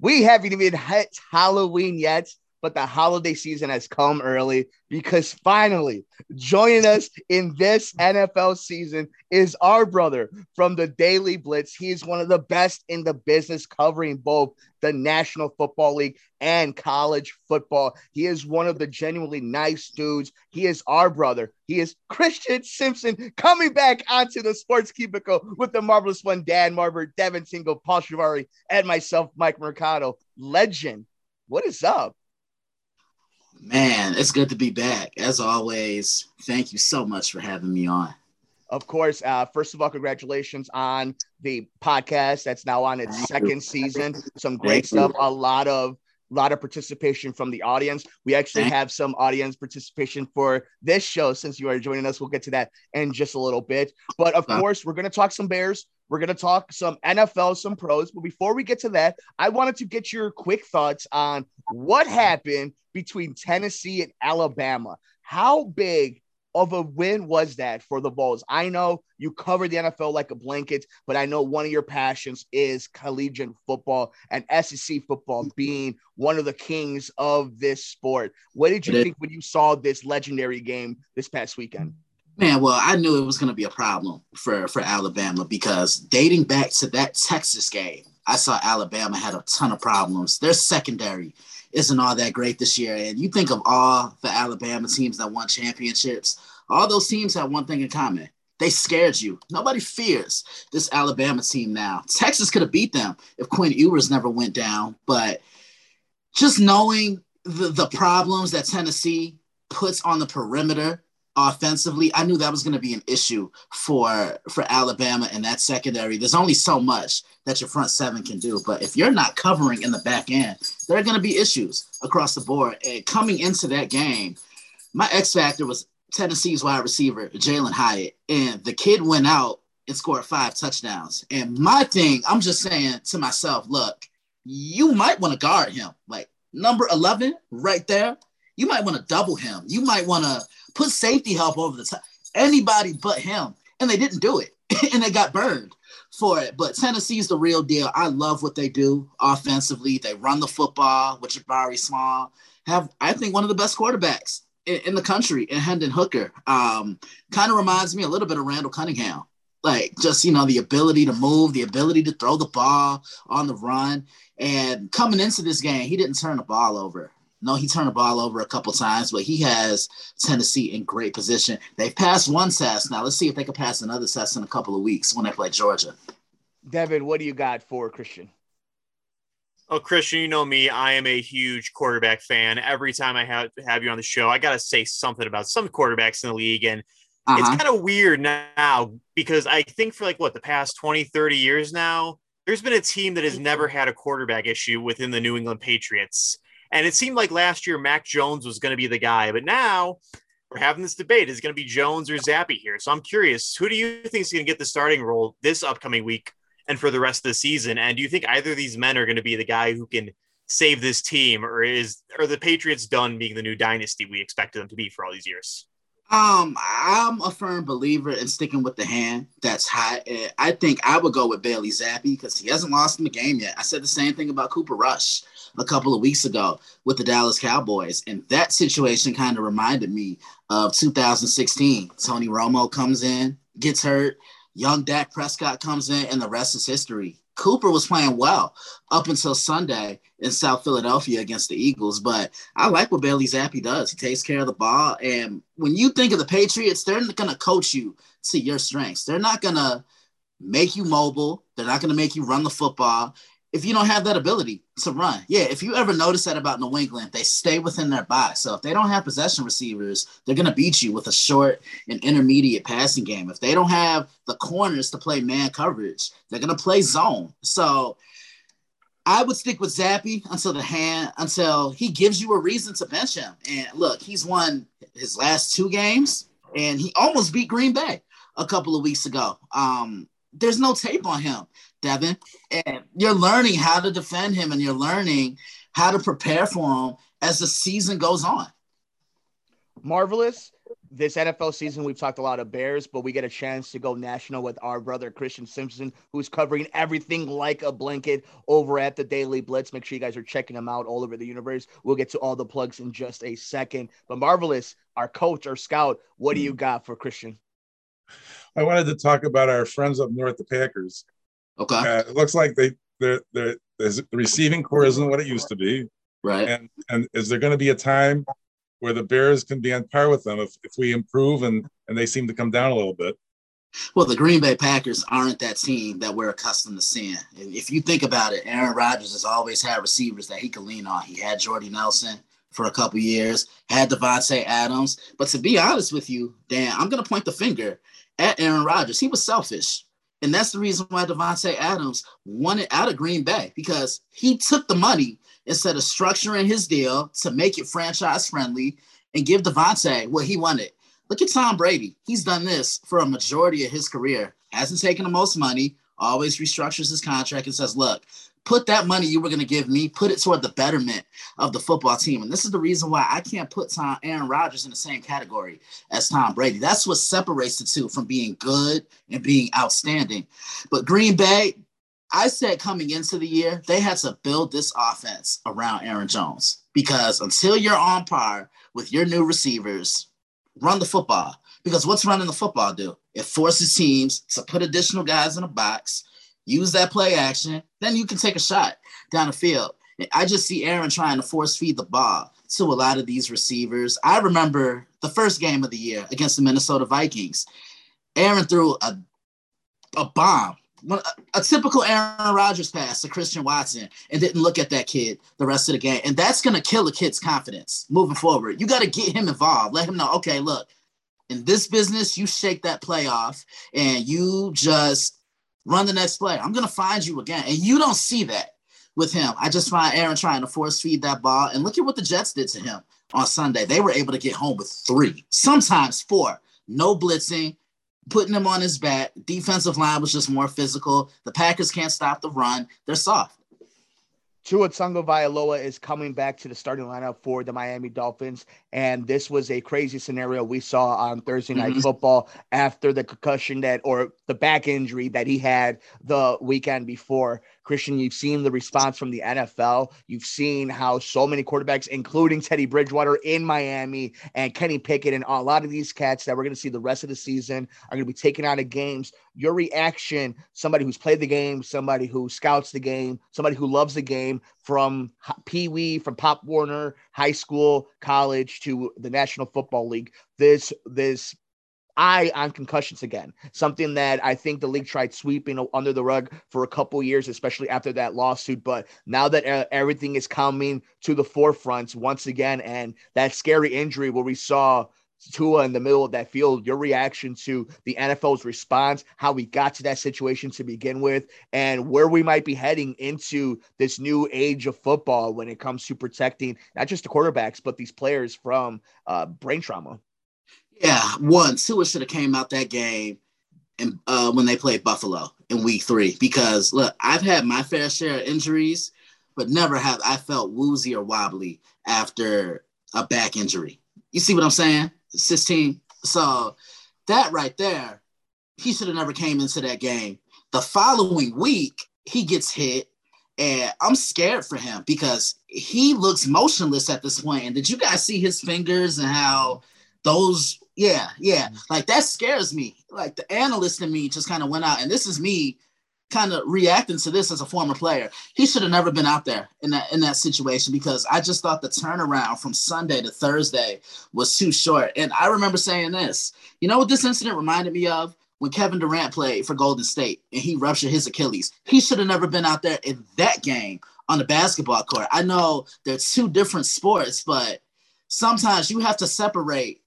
We haven't even hit Halloween yet, but the holiday season has come early because finally joining us in this NFL season is our brother from the Daily Blitz. He is one of the best in the business covering both the National Football League and college football. He is one of the genuinely nice dudes. He is our brother. He is Christian Simpson coming back onto the sports cubicle with the marvelous one, Dan Marver, Devin Tingle, Paul Shivari, and myself, Mike Mercado. Legend. What is up? Man, it's good to be back. As always, thank you so much for having me on. Of course, uh, first of all, congratulations on the podcast that's now on its second season. Some great stuff. A lot of a lot of participation from the audience. We actually have some audience participation for this show since you are joining us. We'll get to that in just a little bit. But of course, we're going to talk some Bears. We're going to talk some NFL, some pros. But before we get to that, I wanted to get your quick thoughts on what happened between Tennessee and Alabama. How big of a win was that for the Vols? I know you cover the NFL like a blanket, but I know one of your passions is collegiate football and SEC football being one of the kings of this sport. What did you think when you saw this legendary game this past weekend? Man, well, I knew it was going to be a problem for for Alabama because dating back to that Texas game, I saw Alabama had a ton of problems. Their secondary isn't all that great this year. And you think of all the Alabama teams that won championships, all those teams have one thing in common. They scared you. Nobody fears this Alabama team now. Texas could have beat them if Quinn Ewers never went down. But just knowing the, the problems that Tennessee puts on the perimeter offensively, I knew that was going to be an issue for for Alabama and that secondary. There's only so much that your front seven can do, but if you're not covering in the back end, there are going to be issues across the board. And coming into that game, my X factor was Tennessee's wide receiver Jalen Hyatt, and the kid went out and scored five touchdowns. And my thing, I'm just saying to myself, look, you might want to guard him, like number 11 right there. You might want to double him. You might want to put safety help over the top. Anybody but him. And they didn't do it. and they got burned for it. But Tennessee's the real deal. I love what they do offensively. They run the football with Jabari Small. Have I think one of the best quarterbacks in, in the country in Hendon Hooker. Um, kind of reminds me a little bit of Randall Cunningham. Like just you know the ability to move, the ability to throw the ball on the run, and coming into this game, he didn't turn the ball over. No, he turned the ball over a couple times, but he has Tennessee in great position. They've passed one test. Now let's see if they can pass another test in a couple of weeks when they play Georgia. Devin, what do you got for Christian? Oh, Christian, you know me. I am a huge quarterback fan. Every time I have have you on the show, I got to say something about some quarterbacks in the league. And uh-huh. it's kind of weird now because I think for like what the past 20, 30 years now, there's been a team that has never had a quarterback issue within the New England Patriots. And it seemed like last year Mac Jones was going to be the guy, but now we're having this debate: is going to be Jones or Zappe here? So I'm curious, who do you think is going to get the starting role this upcoming week and for the rest of the season? And do you think either of these men are going to be the guy who can save this team, or is are the Patriots done being the new dynasty we expected them to be for all these years? Um, I'm a firm believer in sticking with the hand that's hot. I think I would go with Bailey Zappe because he hasn't lost in the game yet. I said the same thing about Cooper Rush a couple of weeks ago with the Dallas Cowboys. And that situation kind of reminded me of 2016. Tony Romo comes in, gets hurt. Young Dak Prescott comes in, and the rest is history. Cooper was playing well up until Sunday in South Philadelphia against the Eagles. But I like what Bailey Zappe does. He takes care of the ball. And when you think of the Patriots, they're going to coach you to your strengths. They're not going to make you mobile. They're not going to make you run the football if you don't have that ability to run. Yeah, if you ever notice that about New England, they stay within their box. So if they don't have possession receivers, they're going to beat you with a short and intermediate passing game. If they don't have the corners to play man coverage, they're going to play zone. So I would stick with Zappe until the hand until he gives you a reason to bench him. And look, he's won his last two games, and he almost beat Green Bay a couple of weeks ago. Um, there's no tape on him. Devin. And you're learning how to defend him and you're learning how to prepare for him as the season goes on. Marvelous. this NFL season, we've talked a lot of Bears, but we get a chance to go national with our brother Christian Simpson, who's covering everything like a blanket over at the Daily Blitz. Make sure you guys are checking him out all over the universe. We'll get to all the plugs in just a second. But Marvelous, our coach, our scout, what do you got for Christian? I wanted to talk about our friends up north, the Packers. Okay. Uh, it looks like they they're, they're, the receiving core isn't what it used to be. Right. And and is there going to be a time where the Bears can be on par with them if, if we improve and and they seem to come down a little bit. Well, the Green Bay Packers aren't that team that we're accustomed to seeing. If you think about it, Aaron Rodgers has always had receivers that he can lean on. He had Jordy Nelson for a couple years, had Davante Adams. But to be honest with you, Dan, I'm going to point the finger at Aaron Rodgers. He was selfish. And that's the reason why Davante Adams wanted out of Green Bay because he took the money instead of structuring his deal to make it franchise friendly and give Davante what he wanted. Look at Tom Brady. He's done this for a majority of his career. Hasn't taken the most money, always restructures his contract and says, look, put that money you were going to give me, put it toward the betterment of the football team. And this is the reason why I can't put Tom Aaron Rodgers in the same category as Tom Brady. That's what separates the two from being good and being outstanding. But Green Bay, I said coming into the year, they had to build this offense around Aaron Jones because until you're on par with your new receivers, run the football. Because what's running the football do? It forces teams to put additional guys in a box, use that play action, then you can take a shot down the field. I just see Aaron trying to force feed the ball to a lot of these receivers. I remember the first game of the year against the Minnesota Vikings. Aaron threw a, a bomb a, a typical Aaron Rodgers pass to Christian Watson and didn't look at that kid the rest of the game. And that's going to kill a kid's confidence moving forward. You got to get him involved. Let him know, okay, look, in this business, you shake that play off and you just run the next play. I'm going to find you again. And you don't see that with him. I just find Aaron trying to force feed that ball. And look at what the Jets did to him on Sunday. They were able to get home with three, sometimes four. No blitzing, putting him on his back. Defensive line was just more physical. The Packers can't stop the run. They're soft. Tua Tagovailoa is coming back to the starting lineup for the Miami Dolphins, and this was a crazy scenario we saw on Thursday Night mm-hmm. Football after the concussion that or the back injury that he had the weekend before. Christian, you've seen the response from the NFL. You've seen how so many quarterbacks, including Teddy Bridgewater in Miami and Kenny Pickett, and a lot of these cats that we're going to see the rest of the season are going to be taken out of games. Your reaction, somebody who's played the game, somebody who scouts the game, somebody who loves the game from Pee Wee, from Pop Warner, high school, college to the National Football League. This, this eye on concussions again. Something that I think the league tried sweeping under the rug for a couple years, especially after that lawsuit. But now that uh, everything is coming to the forefront once again, and that scary injury where we saw Tua in the middle of that field, your reaction to the NFL's response, how we got to that situation to begin with, and where we might be heading into this new age of football when it comes to protecting not just the quarterbacks, but these players from uh, brain trauma. Yeah, one, Tua should have came out that game and uh, when they played Buffalo in Week Three because look, I've had my fair share of injuries, but never have I felt woozy or wobbly after a back injury. You see what I'm saying? 16. So that right there, he should have never came into that game. The following week, he gets hit, and I'm scared for him because he looks motionless at this point. And did you guys see his fingers and how those yeah, yeah. Mm-hmm. Like that scares me. Like the analyst in me just kind of went out, and this is me kind of reacting to this as a former player. He should have never been out there in that in that situation because I just thought the turnaround from Sunday to Thursday was too short. And I remember saying this. You know what this incident reminded me of? When Kevin Durant played for Golden State and he ruptured his Achilles. He should have never been out there in that game on the basketball court. I know they're two different sports, but sometimes you have to separate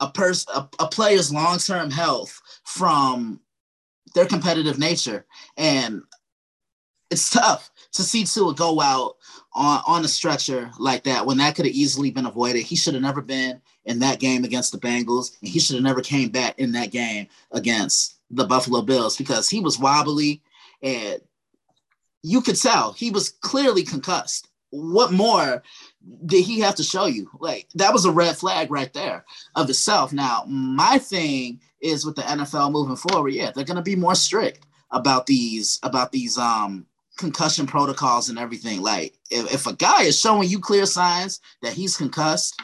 a person a, a player's long-term health from their competitive nature and it's tough to see Tua go out on, on a stretcher like that when that could have easily been avoided. He should have never been in that game against the Bengals, and he should have never came back in that game against the Buffalo Bills because he was wobbly and you could tell he was clearly concussed what more did he have to show you? Like that was a red flag right there of itself. Now, my thing is with the NFL moving forward, yeah, they're gonna be more strict about these about these um concussion protocols and everything. Like if, if a guy is showing you clear signs that he's concussed,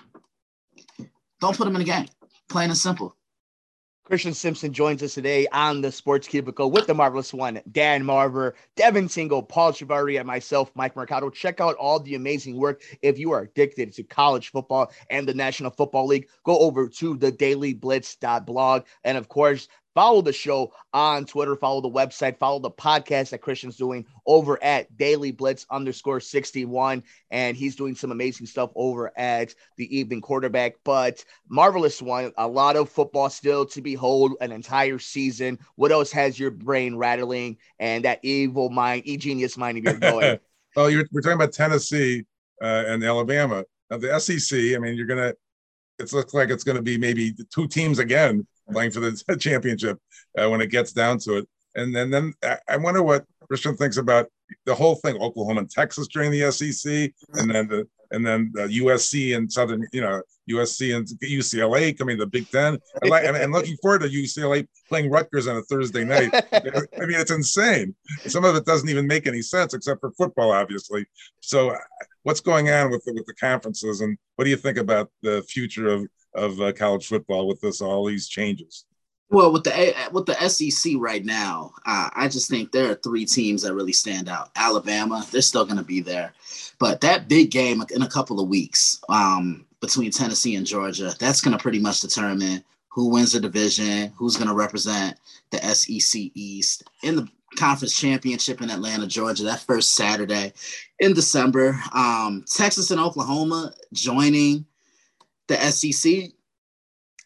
don't put him in the game. Plain and simple. Christian Simpson joins us today on the Sports Cubicle with the marvelous one, Dan Marver, Devin Tingle, Paul Chivari, and myself, Mike Mercado. Check out all the amazing work. If you are addicted to college football and the National Football League, go over to the dailyblitz.blog. And of course, Follow the show on Twitter, follow the website, follow the podcast that Christian's doing over at Daily Blitz underscore 61. And he's doing some amazing stuff over at the evening quarterback. But marvelous one, a lot of football still to behold, an entire season. What else has your brain rattling and that evil mind, e genius mind of yours going? well, you're, we're talking about Tennessee uh, and Alabama. Now, the SEC, I mean, you're going to, it looks like it's going to be maybe two teams again playing for the championship uh, when it gets down to it. And then, then I wonder what Christian thinks about the whole thing: Oklahoma and Texas during the SEC, and then the and then the USC and Southern, you know, USC and UCLA coming to the Big Ten. And, like, and, and looking forward to UCLA playing Rutgers on a Thursday night. I mean, it's insane. Some of it doesn't even make any sense except for football, obviously. So, what's going on with the, with the conferences, and what do you think about the future of of uh, college football with this all these changes? Well, with the with the SEC right now, uh, I just think there are three teams that really stand out. Alabama, they're still going to be there, but that big game in a couple of weeks um, between Tennessee and Georgia, that's going to pretty much determine who wins the division, who's going to represent the SEC East in the conference championship in Atlanta, Georgia. That first Saturday in December, um, Texas and Oklahoma joining the SEC,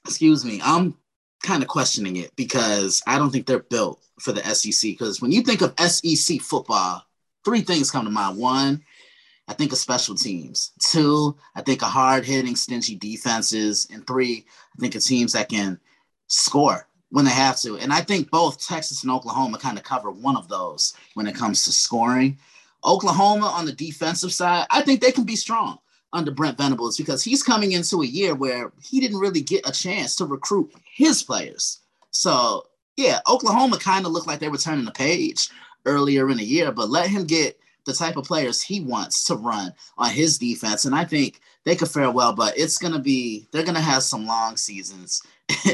excuse me, I'm kind of questioning it because I don't think they're built for the SEC. Because when you think of SEC football, three things come to mind. One, I think of special teams. Two, I think of hard hitting, stingy defenses. And three, I think of teams that can score when they have to. And I think both Texas and Oklahoma kind of cover one of those when it comes to scoring. Oklahoma on the defensive side, I think they can be strong under Brent Venables because he's coming into a year where he didn't really get a chance to recruit his players. So yeah, Oklahoma kind of looked like they were turning the page earlier in the year, but let him get the type of players he wants to run on his defense. And I think they could fare well, but it's gonna be they're gonna have some long seasons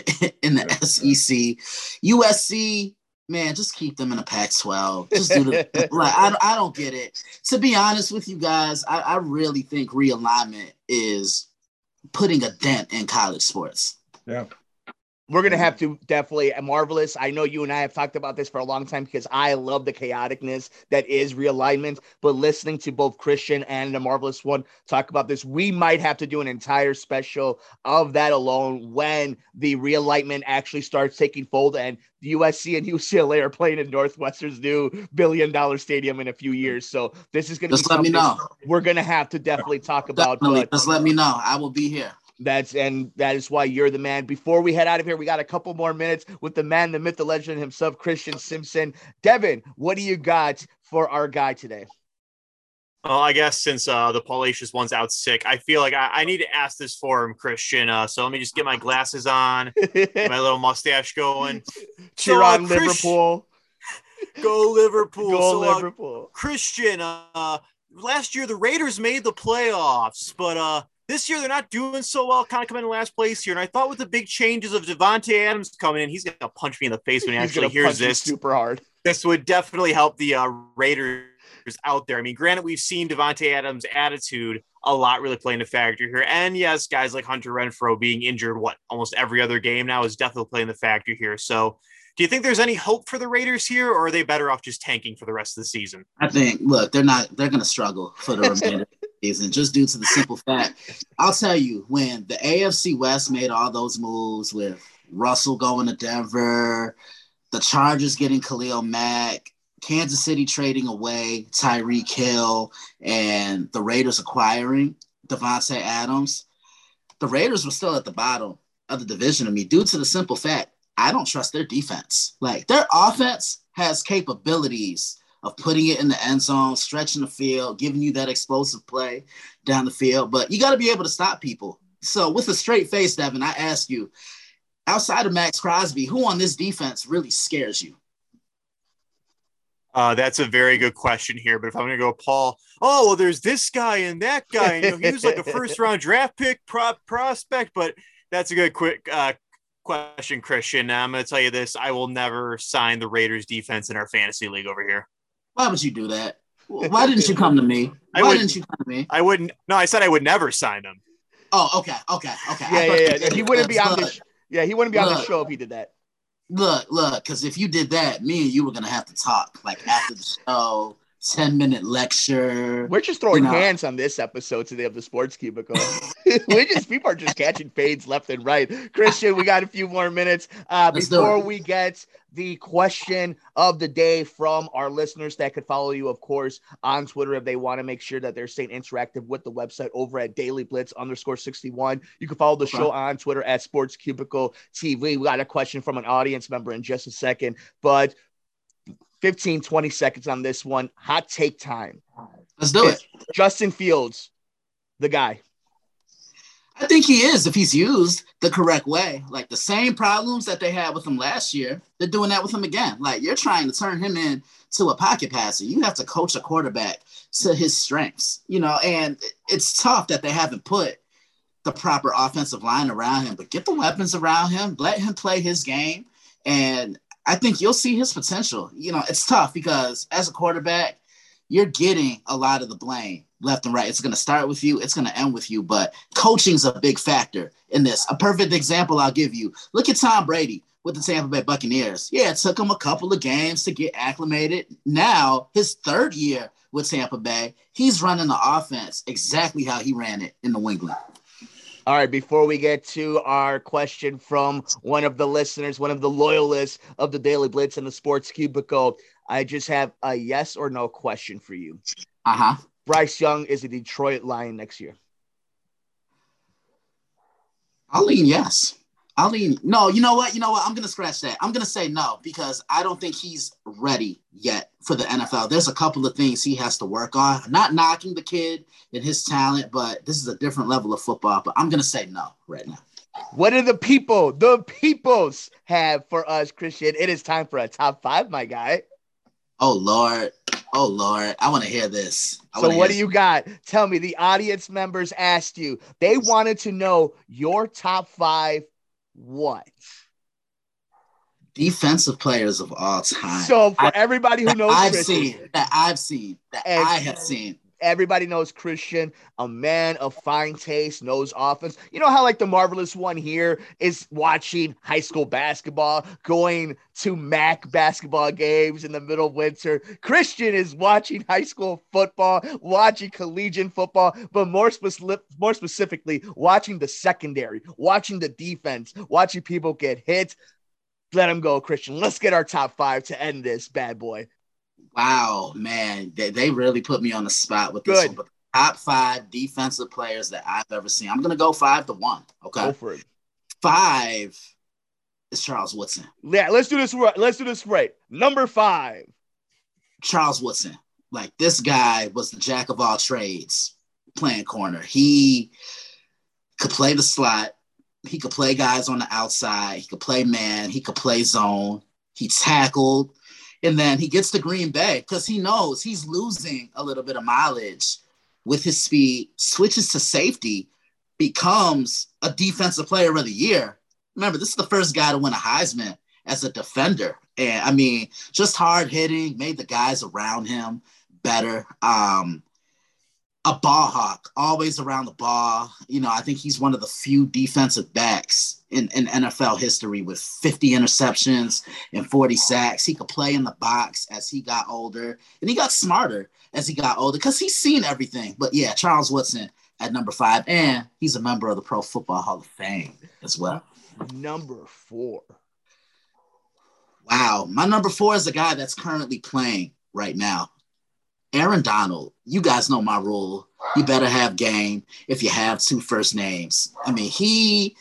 in the SEC. USC man, just keep them in a Pac-12. Just do the like. I, I don't get it. To be honest with you guys, I, I really think realignment is putting a dent in college sports. Yeah we're gonna have mm-hmm. to definitely uh, marvelous. I know you and I have talked about this for a long time because I love the chaoticness that is realignment. But listening to both Christian and the marvelous one talk about this, we might have to do an entire special of that alone when the realignment actually starts taking fold and the USC and UCLA are playing in Northwestern's new billion dollar stadium in a few mm-hmm. years. So this is gonna just let me know. We're gonna have to definitely talk about. Definitely. But, just let me know. I will be here. That's and that is why you're the man. Before we head out of here, we got a couple more minutes with the man, the myth, the legend himself, Christian Simpson. Devin, what do you got for our guy today? Well, I guess since uh, the Paulacious one's out sick, I feel like I, I need to ask this for him, Christian. Uh, so let me just get my glasses on, my little mustache going. Cheer so, uh, on Liverpool. Go Liverpool. Go so, uh, Liverpool. Christian, uh, last year the Raiders made the playoffs, but uh, this year they're not doing so well, kind of coming in last place here. And I thought with the big changes of Davante Adams coming in, he's gonna punch me in the face when he actually hears this super hard. This would definitely help the uh, Raiders out there. I mean, granted, we've seen Davante Adams' attitude a lot really playing a factor here. And yes, guys like Hunter Renfrow being injured what almost every other game now is definitely playing the factor here. So do you think there's any hope for the Raiders here, or are they better off just tanking for the rest of the season? I think look, they're not they're gonna struggle for the remainder and just due to the simple fact, I'll tell you, when the AFC West made all those moves with Russell going to Denver, the Chargers getting Khalil Mack, Kansas City trading away Tyreek Hill, and the Raiders acquiring Davante Adams, the Raiders were still at the bottom of the division to me due to the simple fact I don't trust their defense. Like their offense has capabilities of putting it in the end zone, stretching the field, giving you that explosive play down the field. But you got to be able to stop people. So, with a straight face, Devin, I ask you, outside of Maxx Crosby, who on this defense really scares you? Uh, that's a very good question here. But if I'm going to go, Paul, oh, well, there's this guy and that guy. You know, he was like a first round draft pick prop prospect, but that's a good quick uh, question, Christian. I'm going to tell you this I will never sign the Raiders defense in our fantasy league over here. Why would you do that? Why didn't you come to me? Why didn't you come to me? I wouldn't. No, I said I would never sign them. Oh, okay, okay, okay. Yeah, yeah, yeah. He wouldn't be on the. Sh- yeah, he wouldn't be on the show if he did that. Look, look, because if you did that, me and you were gonna have to talk like after the show 10 minute lecture. We're just throwing you know. hands on this episode today of the Sports Cubicle. we just people are just catching fades left and right. Christian, we got a few more minutes uh, before we get the question of the day from our listeners that could follow you, of course, on Twitter if they want to make sure that they're staying interactive with the website over at Daily Blitz underscore 61. You can follow the show on Twitter at Sports Cubicle TV. We got a question from an audience member in just a second, but 15, 20 seconds on this one. Hot take time. Let's do it. Justin Fields, the guy. I think he is if he's used the correct way. Like the same problems that they had with him last year, they're doing that with him again. Like you're trying to turn him in to a pocket passer. You have to coach a quarterback to his strengths, you know, and it's tough that they haven't put the proper offensive line around him, but get the weapons around him, let him play his game. And I think you'll see his potential. You know, it's tough because as a quarterback, you're getting a lot of the blame left and right. It's going to start with you, it's going to end with you, but coaching's a big factor in this. A perfect example I'll give you look at Tom Brady with the Tampa Bay Buccaneers. Yeah, it took him a couple of games to get acclimated. Now, his third year with Tampa Bay, he's running the offense exactly how he ran it in New England. All right, before we get to our question from one of the listeners, one of the loyalists of the Daily Blitz and the Sports Cubicle, I just have a yes or no question for you. Uh huh. Bryce Young is a Detroit Lion next year. I'll lean yes. I'll lean no. You know what? You know what? I'm gonna scratch that. I'm gonna say no because I don't think he's ready yet for the NFL. There's a couple of things he has to work on. I'm not knocking the kid and his talent, but this is a different level of football. But I'm gonna say no right now. What do the people, the peoples, have for us, Christian? It is time for a top five, my guy. Oh Lord. Oh Lord, I want to hear this. So what do you got? Tell me. The audience members asked you. They wanted to know your top five what? Defensive players of all time. So for I, everybody who knows I've Christian, seen that I've seen that I have seen. Everybody knows Christian, a man of fine taste, knows offense. You know how like the marvelous one here is watching high school basketball, going to MAC basketball games in the middle of winter. Christian is watching high school football, watching collegiate football, but more, spe- more specifically, watching the secondary, watching the defense, watching people get hit. Let him go, Christian. Let's get our top five to end this bad boy. Wow, man, they, they really put me on the spot with this Good. one. But top five defensive players that I've ever seen. I'm gonna go five to one. Okay. Go for it. Five is Charles Woodson. Yeah, let's do this right. Let's do this right. Number five. Charles Woodson. Like this guy was the jack of all trades playing corner. He could play the slot. He could play guys on the outside. He could play man. He could play zone. He tackled. And then he gets to Green Bay because he knows he's losing a little bit of mileage with his speed, switches to safety, becomes a defensive player of the year. Remember, this is the first guy to win a Heisman as a defender. And I mean, just hard hitting, made the guys around him better. Um, a ball hawk, always around the ball. You know, I think he's one of the few defensive backs in, in NFL history with 50 interceptions and 40 sacks. He could play in the box as he got older, and he got smarter as he got older because he's seen everything. But yeah, Charles Woodson at number five, and he's a member of the Pro Football Hall of Fame as well. Number four. Wow. My number four is a guy that's currently playing right now. Aaron Donald, you guys know my rule. You better have game if you have two first names. I mean, he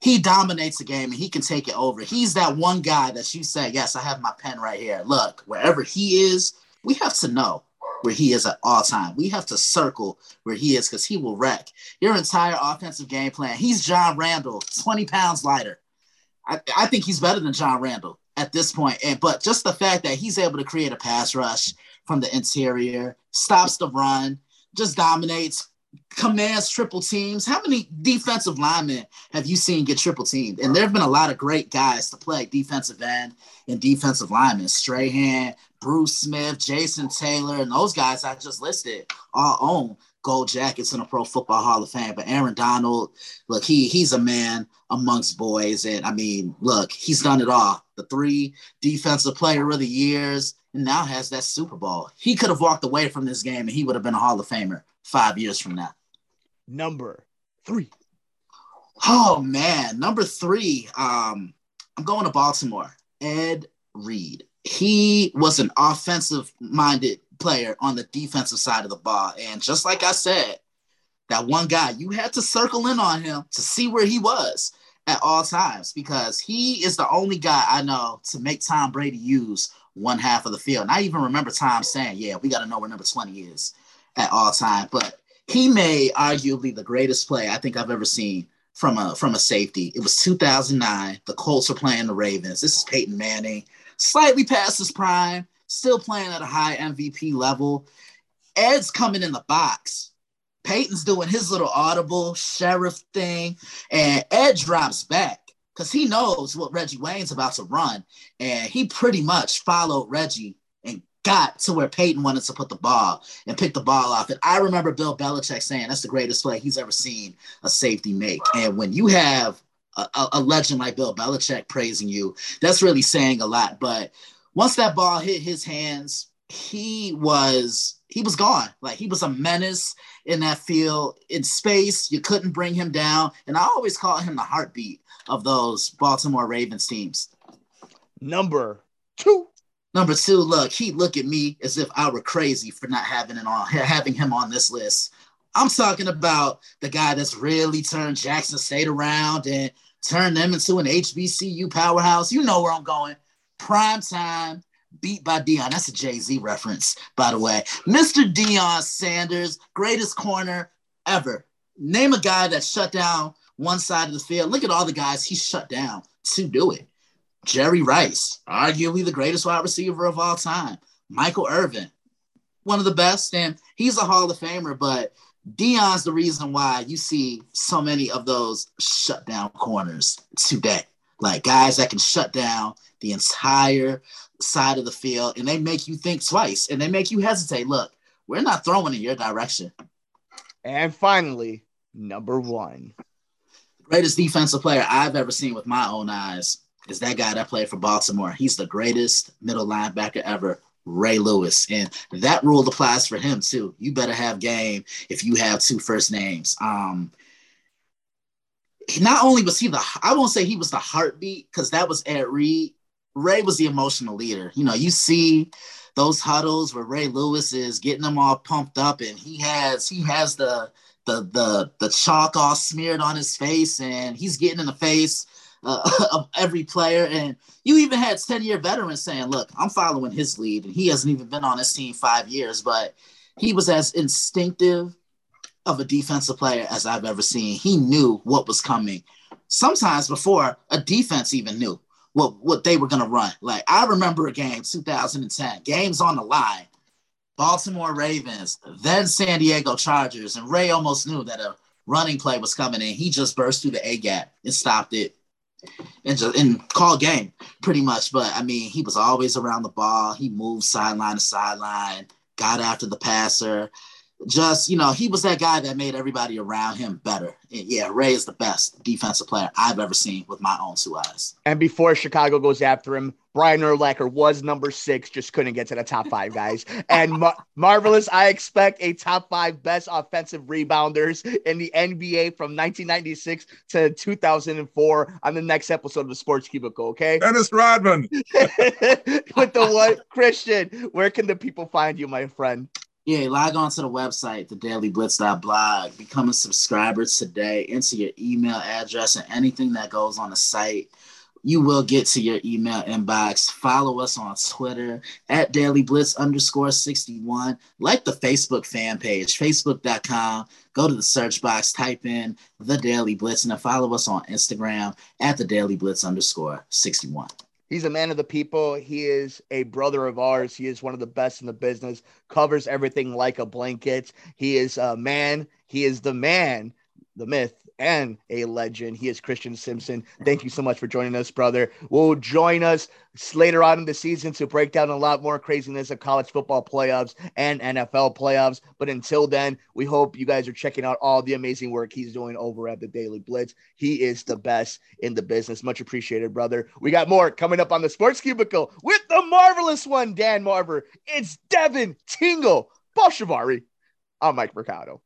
he dominates the game and he can take it over. He's that one guy that you say, yes, I have my pen right here. Look, wherever he is, we have to know where he is at all time. We have to circle where he is because he will wreck your entire offensive game plan. He's John Randle, 20 pounds lighter. I, I think he's better than John Randle at this point. And but just the fact that he's able to create a pass rush from the interior, stops the run, just dominates, commands triple teams. How many defensive linemen have you seen get triple teamed? And there have been a lot of great guys to play defensive end and defensive linemen. Strahan, Bruce Smith, Jason Taylor, and those guys I just listed all own gold jackets in the Pro Football Hall of Fame. But Aaron Donald, look, he he's a man amongst boys. And I mean, look, he's done it all. The three defensive player of the years, and now has that Super Bowl. He could have walked away from this game and he would have been a Hall of Famer five years from now. Number three. Oh man, number three. Um, I'm going to Baltimore. Ed Reed. He was an offensive minded player on the defensive side of the ball. And just like I said, that one guy, you had to circle in on him to see where he was at all times because he is the only guy I know to make Tom Brady use one half of the field. And I even remember Tom saying, Yeah, we got to know where number 20 is at all time. But he made arguably the greatest play I think I've ever seen from a from a safety. It was 2009. The Colts are playing the Ravens. This is Peyton Manning, slightly past his prime, still playing at a high MVP level. Ed's coming in the box. Peyton's doing his little audible sheriff thing, and Ed drops back because he knows what Reggie Wayne's about to run, and he pretty much followed Reggie and got to where Peyton wanted to put the ball and pick the ball off. And I remember Bill Belichick saying that's the greatest play he's ever seen a safety make. And when you have a, a, legend like Bill Belichick praising you, that's really saying a lot. But once that ball hit his hands, he was he was gone. Like he was a menace in that field in space. You couldn't bring him down. And I always call him the heartbeat of those Baltimore Ravens teams. Number two. Number two, look, he look at me as if I were crazy for not having it on having him on this list. I'm talking about the guy that's really turned Jackson State around and turned them into an HBCU powerhouse. You know where I'm going. Prime time, beat by Deion. That's a Jay Z reference, by the way. Mr. Deion Sanders, greatest corner ever. Name a guy that shut down one side of the field. Look at all the guys he shut down to do it. Jerry Rice, arguably the greatest wide receiver of all time. Michael Irvin, one of the best, and he's a Hall of Famer, but Deion's the reason why you see so many of those shutdown corners today. Like guys that can shut down the entire side of the field and they make you think twice and they make you hesitate. Look, we're not throwing in your direction. And finally, number one. Greatest defensive player I've ever seen with my own eyes is that guy that played for Baltimore. He's the greatest middle linebacker ever, Ray Lewis. And that rule applies for him too. You better have game if you have two first names. Um, not only was he the, I won't say he was the heartbeat because that was Ed Reed. Ray was the emotional leader. You know, you see those huddles where Ray Lewis is getting them all pumped up, and he has he has the the the the chalk all smeared on his face, and he's getting in the face uh, of every player. And you even had 10 year veterans saying, look, I'm following his lead. And he hasn't even been on this team five years, but he was as instinctive of a defensive player as I've ever seen. He knew what was coming. Sometimes before a defense even knew what, what they were going to run. Like I remember a game, 2010, games on the line. Baltimore Ravens, then San Diego Chargers, and Ray almost knew that a running play was coming in. He just burst through the A gap and stopped it and just and call game pretty much. But I mean, he was always around the ball. He moved sideline to sideline, got after the passer. Just you know, he was that guy that made everybody around him better. And yeah, Ray is the best defensive player I've ever seen with my own two eyes. And before Chicago goes after him, Brian Urlacher was number six, just couldn't get to the top five, guys. And mar- marvelous, I expect a top five best offensive rebounders in the NBA from 1996 to 2004 on the next episode of the Sports Cubicle. Okay, Dennis Rodman with the what Christian? Where can the people find you, my friend? Yeah, log on to the website, thedailyblitz.blog. Become a subscriber today. Enter your email address and anything that goes on the site you will get to your email inbox. Follow us on Twitter at Daily Blitz underscore 61. Like the Facebook fan page, facebook.com. Go to the search box, type in the Daily Blitz, and follow us on Instagram at the Daily Blitz underscore 61. He's a man of the people. He is a brother of ours. He is one of the best in the business, covers everything like a blanket. He is a man. He is the man, the myth, and a legend. He is Christian Simpson. Thank you so much for joining us, brother. Will join us later on in the season to break down a lot more craziness of college football playoffs and NFL playoffs. But until then, we hope you guys are checking out all the amazing work he's doing over at the Daily Blitz. He is the best in the business. Much appreciated, brother. We got more coming up on the Sports Cubicle with the marvelous one, Dan Marver. It's Devin Tingle Bolshavari. I'm Mike Mercado.